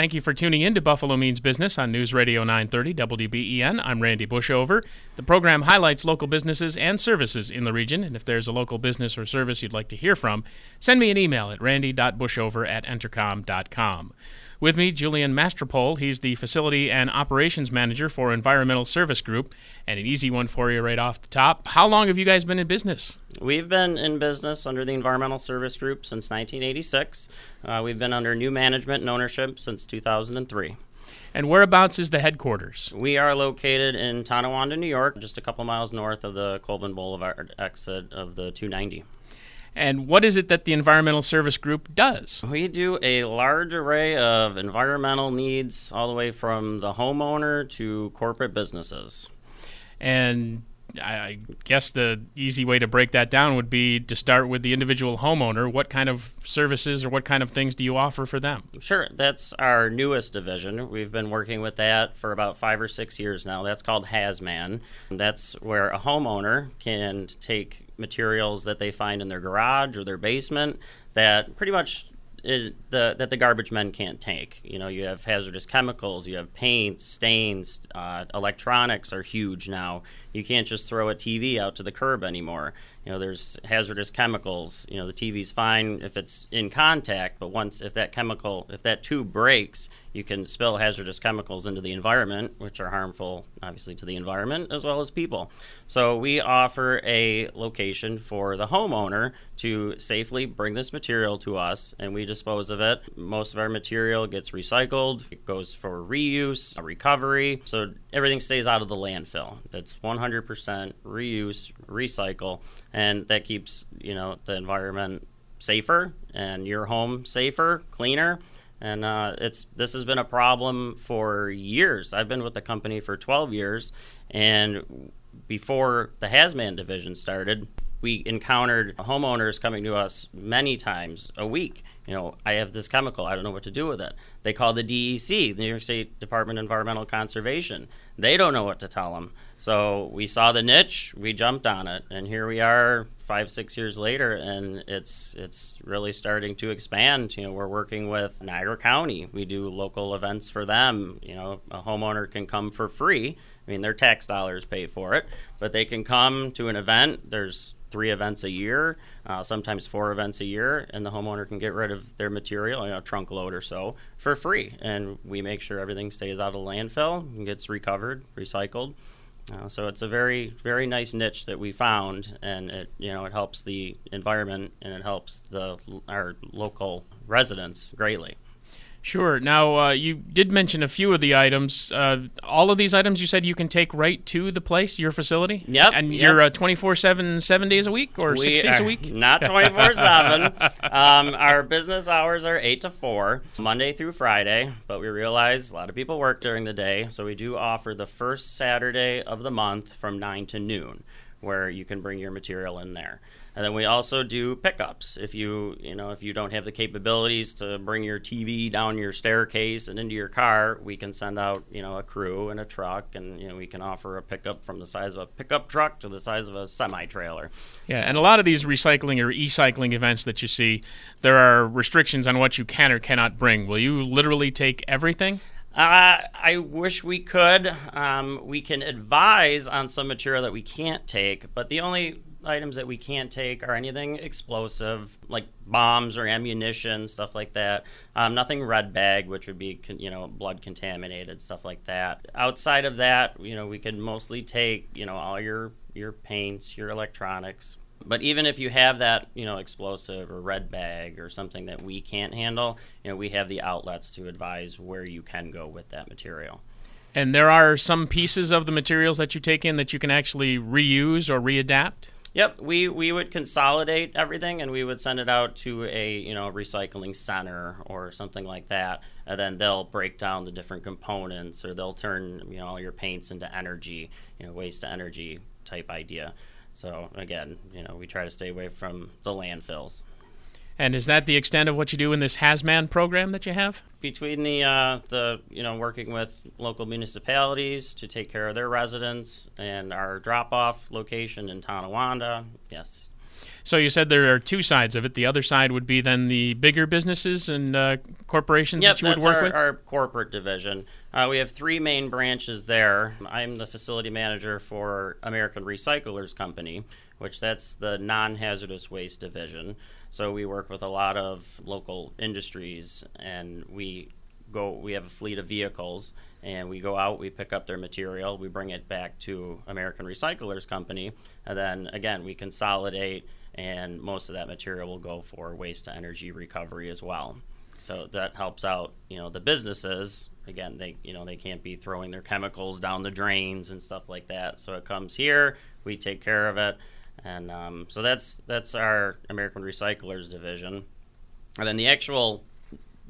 Thank you for tuning in to Buffalo Means Business on News Radio 930 WBEN. I'm Randy Bushover. The program highlights local businesses and services in the region, and if there's a local business or service you'd like to hear from, send me an email at randy.bushover at entercom.com. With me, Julian Mastropole. He's the Facility and Operations Manager for Environmental Service Group. And an easy one for you right off the top. How long have you guys been in business? We've been in business under the Environmental Service Group since 1986. Uh, we've been under new management and ownership since 2003. And whereabouts is the headquarters? We are located in Tonawanda, New York, just a couple miles north of the Colvin Boulevard exit of the 290. And what is it that the Environmental Service Group does? We do a large array of environmental needs, all the way from the homeowner to corporate businesses. And I guess the easy way to break that down would be to start with the individual homeowner. What kind of services or what kind of things do you offer for them? Sure, that's our newest division. We've been working with that for about five or six years now. That's called Hazman. That's where a homeowner can take materials that they find in their garage or their basement that pretty much it, the, that the garbage men can't take. You know, you have hazardous chemicals, you have paints, stains, uh, electronics are huge now. You can't just throw a TV out to the curb anymore. You know, there's hazardous chemicals. You know, the TV's fine if it's in contact, but once if that chemical, if that tube breaks, you can spill hazardous chemicals into the environment, which are harmful, obviously, to the environment as well as people. So we offer a location for the homeowner to safely bring this material to us, and we dispose of it. Most of our material gets recycled. It goes for reuse, recovery, so everything stays out of the landfill. It's 100% reuse, recycle, that keeps you know the environment safer and your home safer, cleaner. And uh, it's this has been a problem for years. I've been with the company for 12 years, and before the Hazman division started, we encountered homeowners coming to us many times a week. You know, I have this chemical, I don't know what to do with it. They call the DEC, the New York State Department of Environmental Conservation. They don't know what to tell them. So we saw the niche, we jumped on it, and here we are five, six years later, and it's it's really starting to expand. You know, we're working with Niagara County. We do local events for them. You know, a homeowner can come for free. I mean, their tax dollars pay for it, but they can come to an event. There's three events a year, uh, sometimes four events a year, and the homeowner can get rid of their material, you know, a trunk load or so, for free. And we make sure everything stays out of landfill and gets recovered, recycled. Uh, so it's a very, very nice niche that we found, and it, you know, it helps the environment and it helps the our local residents greatly. Sure. Now, uh, you did mention a few of the items. Uh, all of these items you said you can take right to the place, your facility? Yep. And yep. you're uh, 24 7, seven days a week or we six days a week? Not 24 7. Um, our business hours are 8 to 4, Monday through Friday, but we realize a lot of people work during the day, so we do offer the first Saturday of the month from 9 to noon where you can bring your material in there. And then we also do pickups. If you you know if you don't have the capabilities to bring your TV down your staircase and into your car, we can send out you know a crew and a truck, and you know we can offer a pickup from the size of a pickup truck to the size of a semi trailer. Yeah, and a lot of these recycling or e-cycling events that you see, there are restrictions on what you can or cannot bring. Will you literally take everything? Uh, I wish we could. Um, we can advise on some material that we can't take, but the only items that we can't take are anything explosive, like bombs or ammunition, stuff like that. Um, nothing red bag, which would be you know blood contaminated, stuff like that. Outside of that, you know, we could mostly take you know all your your paints, your electronics. But even if you have that, you know, explosive or red bag or something that we can't handle, you know, we have the outlets to advise where you can go with that material. And there are some pieces of the materials that you take in that you can actually reuse or readapt? Yep, we, we would consolidate everything and we would send it out to a you know recycling center or something like that, and then they'll break down the different components or they'll turn you know all your paints into energy, you know waste to energy type idea. So again, you know we try to stay away from the landfills. And is that the extent of what you do in this HAZMAN program that you have? Between the uh, the you know working with local municipalities to take care of their residents and our drop off location in Tonawanda, yes. So you said there are two sides of it. The other side would be then the bigger businesses and uh, corporations Yep, that you would work our, with. our corporate division. Uh, we have three main branches there. I'm the facility manager for American Recyclers Company, which that's the non-hazardous waste division. So we work with a lot of local industries, and we go. We have a fleet of vehicles, and we go out. We pick up their material. We bring it back to American Recyclers Company, and then again we consolidate, and most of that material will go for waste to energy recovery as well. So that helps out, you know, the businesses. Again, they, you know, they can't be throwing their chemicals down the drains and stuff like that. So it comes here, we take care of it, and um, so that's that's our American Recyclers division. And then the actual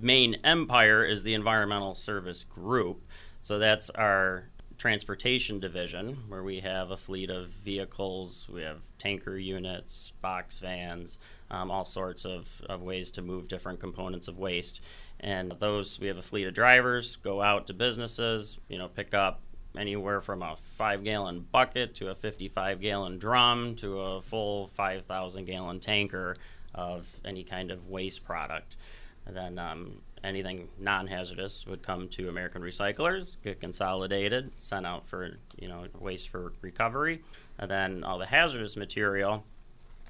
main empire is the Environmental Service Group. So that's our transportation division, where we have a fleet of vehicles, we have tanker units, box vans, um, all sorts of, of ways to move different components of waste. And those, we have a fleet of drivers, go out to businesses, you know, pick up anywhere from a five gallon bucket to a 55 gallon drum to a full 5,000 gallon tanker of any kind of waste product. And then um, anything non-hazardous would come to American Recyclers, get consolidated, sent out for you know waste for recovery, and then all the hazardous material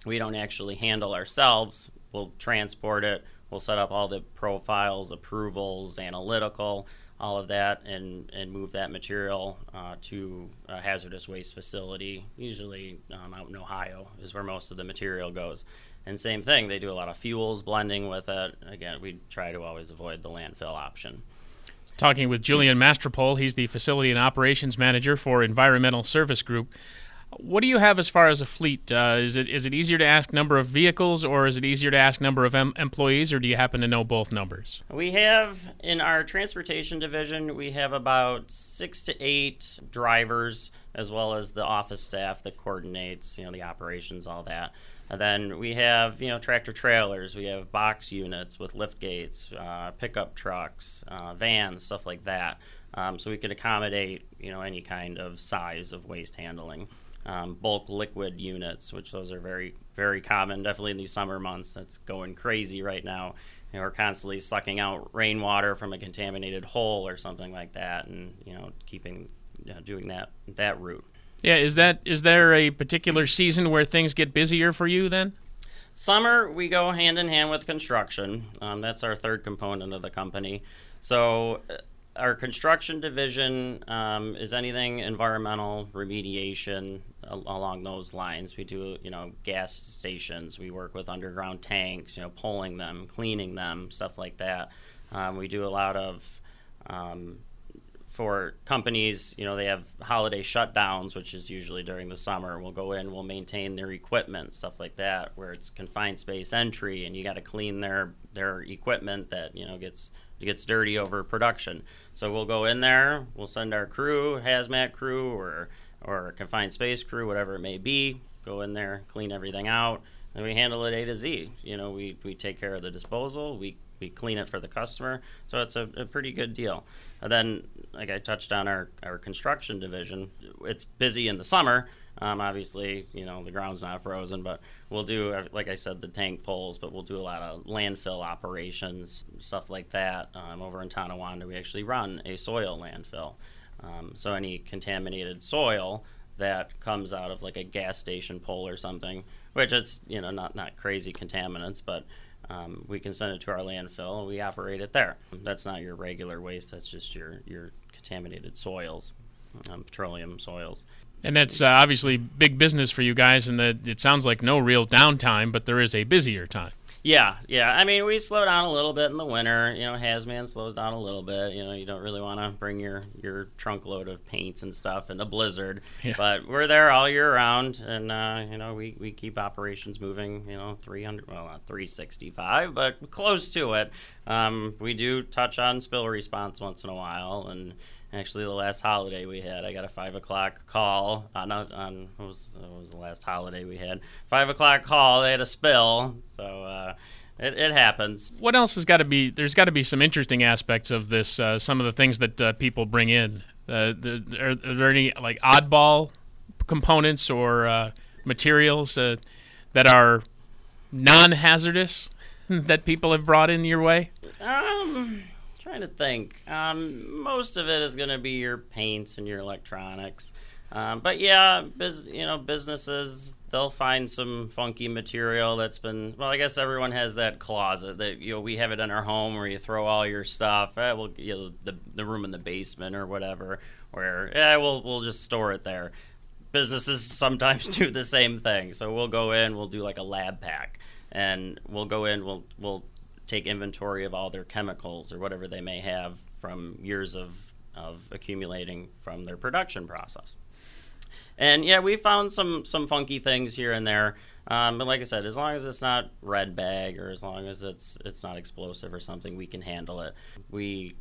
we don't actually handle ourselves. We'll transport it. We'll set up all the profiles, approvals, analytical, all of that, and and move that material uh, to a hazardous waste facility. Usually um, out in Ohio is where most of the material goes. And same thing, they do a lot of fuels blending with it. Again, we try to always avoid the landfill option. Talking with Julian Mastropole, he's the facility and operations manager for Environmental Service Group. What do you have as far as a fleet? Uh, is it is it easier to ask number of vehicles, or is it easier to ask number of em- employees, or do you happen to know both numbers? We have in our transportation division, we have about six to eight drivers, as well as the office staff that coordinates, you know, the operations, all that. And then we have, you know, tractor trailers. We have box units with lift gates, uh, pickup trucks, uh, vans, stuff like that. Um, so we could accommodate, you know, any kind of size of waste handling. Um, bulk liquid units, which those are very, very common, definitely in these summer months. That's going crazy right now. You know, we're constantly sucking out rainwater from a contaminated hole or something like that, and you know, keeping, you know, doing that that route. Yeah, is that is there a particular season where things get busier for you then? Summer, we go hand in hand with construction. Um, that's our third component of the company. So, uh, our construction division um, is anything environmental remediation al- along those lines. We do, you know, gas stations. We work with underground tanks, you know, pulling them, cleaning them, stuff like that. Um, we do a lot of um, for companies, you know, they have holiday shutdowns, which is usually during the summer. We'll go in, we'll maintain their equipment, stuff like that, where it's confined space entry, and you got to clean their their equipment that you know gets gets dirty over production. So we'll go in there, we'll send our crew, hazmat crew, or or confined space crew, whatever it may be, go in there, clean everything out, and we handle it A to Z. You know, we we take care of the disposal, we we clean it for the customer, so it's a, a pretty good deal. And then, like I touched on our, our construction division, it's busy in the summer. Um, obviously, you know, the ground's not frozen, but we'll do, like I said, the tank pulls, but we'll do a lot of landfill operations, stuff like that. Um, over in Tonawanda, we actually run a soil landfill. Um, so any contaminated soil that comes out of like a gas station pole or something, which it's, you know, not, not crazy contaminants, but um, we can send it to our landfill and we operate it there. That's not your regular waste. That's just your your contaminated soils, um, petroleum soils. And that's uh, obviously big business for you guys, and it sounds like no real downtime, but there is a busier time. Yeah, yeah. I mean, we slow down a little bit in the winter. You know, Hazman slows down a little bit. You know, you don't really want to bring your your trunk load of paints and stuff in a blizzard. Yeah. But we're there all year round, and uh, you know, we, we keep operations moving. You know, 300, well, not 365, but close to it. Um, we do touch on spill response once in a while, and actually, the last holiday we had, I got a five o'clock call on a, on what was, what was the last holiday we had? Five o'clock call. They had a spill, so. Uh, it, it happens. What else has got to be? There's got to be some interesting aspects of this. Uh, some of the things that uh, people bring in. Uh, the, are, are there any like oddball components or uh, materials uh, that are non-hazardous that people have brought in your way? Um, trying to think. Um, most of it is going to be your paints and your electronics. Um, but yeah, you know, businesses they'll find some funky material that's been. Well, I guess everyone has that closet that you know we have it in our home where you throw all your stuff. Eh, we'll you know, the the room in the basement or whatever, where yeah, we'll we'll just store it there. Businesses sometimes do the same thing, so we'll go in, we'll do like a lab pack, and we'll go in, we'll we'll take inventory of all their chemicals or whatever they may have from years of of accumulating from their production process. And yeah, we found some some funky things here and there. Um, but like I said, as long as it's not red bag or as long as it's it's not explosive or something, we can handle it. We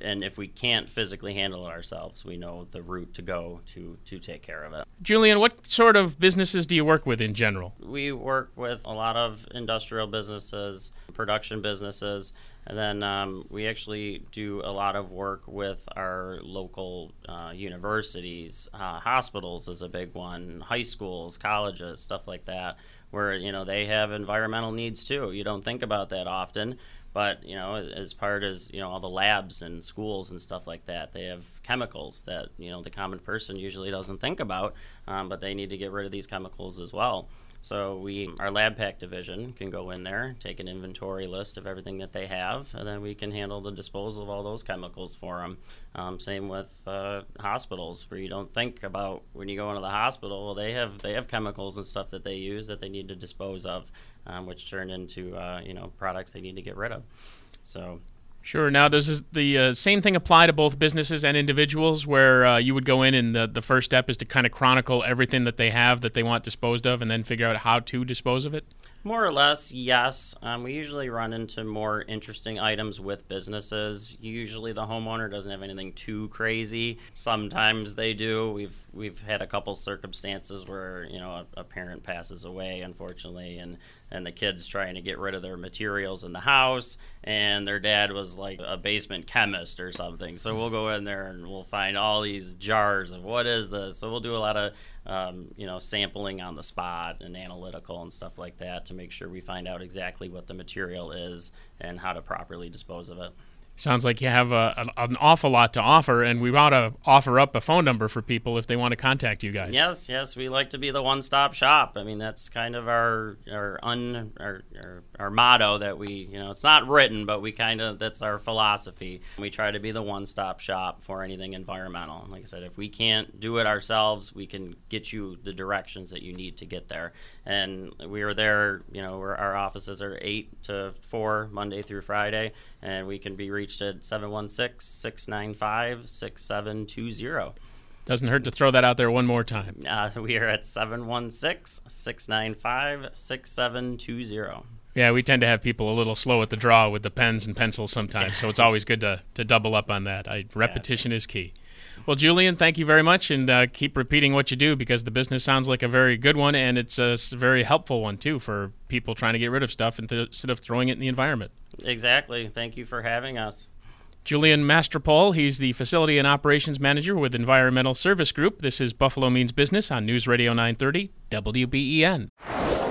and if we can't physically handle it ourselves, we know the route to go to to take care of it. Julian, what sort of businesses do you work with in general? We work with a lot of industrial businesses, production businesses, and then um, we actually do a lot of work with our local uh, universities. Uh, hospitals is a big one, high schools, colleges, stuff like that, where you know they have environmental needs too. You don't think about that often, but you know, as part as you know, all the labs and schools and stuff like that, they have chemicals that you know the common person usually doesn't think about, um, but they need to get rid of these chemicals as well. So we, our lab pack division, can go in there, take an inventory list of everything that they have, and then we can handle the disposal of all those chemicals for them. Um, same with uh, hospitals, where you don't think about when you go into the hospital. Well, they have they have chemicals and stuff that they use that they need to dispose of, um, which turn into uh, you know products they need to get rid of. So Sure. Now, does the uh, same thing apply to both businesses and individuals, where uh, you would go in and the, the first step is to kind of chronicle everything that they have that they want disposed of, and then figure out how to dispose of it? More or less, yes. Um, we usually run into more interesting items with businesses. Usually, the homeowner doesn't have anything too crazy. Sometimes they do. We've we've had a couple circumstances where you know a, a parent passes away, unfortunately, and and the kids trying to get rid of their materials in the house, and their dad was like a basement chemist or something. So we'll go in there and we'll find all these jars of what is this. So we'll do a lot of um, you know sampling on the spot and analytical and stuff like that to make sure we find out exactly what the material is and how to properly dispose of it. Sounds like you have a, an, awful lot to offer, and we want to offer up a phone number for people if they want to contact you guys. Yes, yes, we like to be the one-stop shop. I mean, that's kind of our our un our, our, our motto that we you know it's not written, but we kind of that's our philosophy. We try to be the one-stop shop for anything environmental. Like I said, if we can't do it ourselves, we can get you the directions that you need to get there. And we are there. You know, our offices are eight to four Monday through Friday, and we can be reached at 716-695-6720. Doesn't hurt to throw that out there one more time. Uh, we are at 716 695 6720. Yeah, we tend to have people a little slow at the draw with the pens and pencils sometimes, so it's always good to, to double up on that. I, repetition is key. Well, Julian, thank you very much, and uh, keep repeating what you do because the business sounds like a very good one, and it's a very helpful one too for people trying to get rid of stuff instead of throwing it in the environment. Exactly. Thank you for having us. Julian Mastropole, he's the Facility and Operations Manager with Environmental Service Group. This is Buffalo Means Business on News Radio 930 WBEN.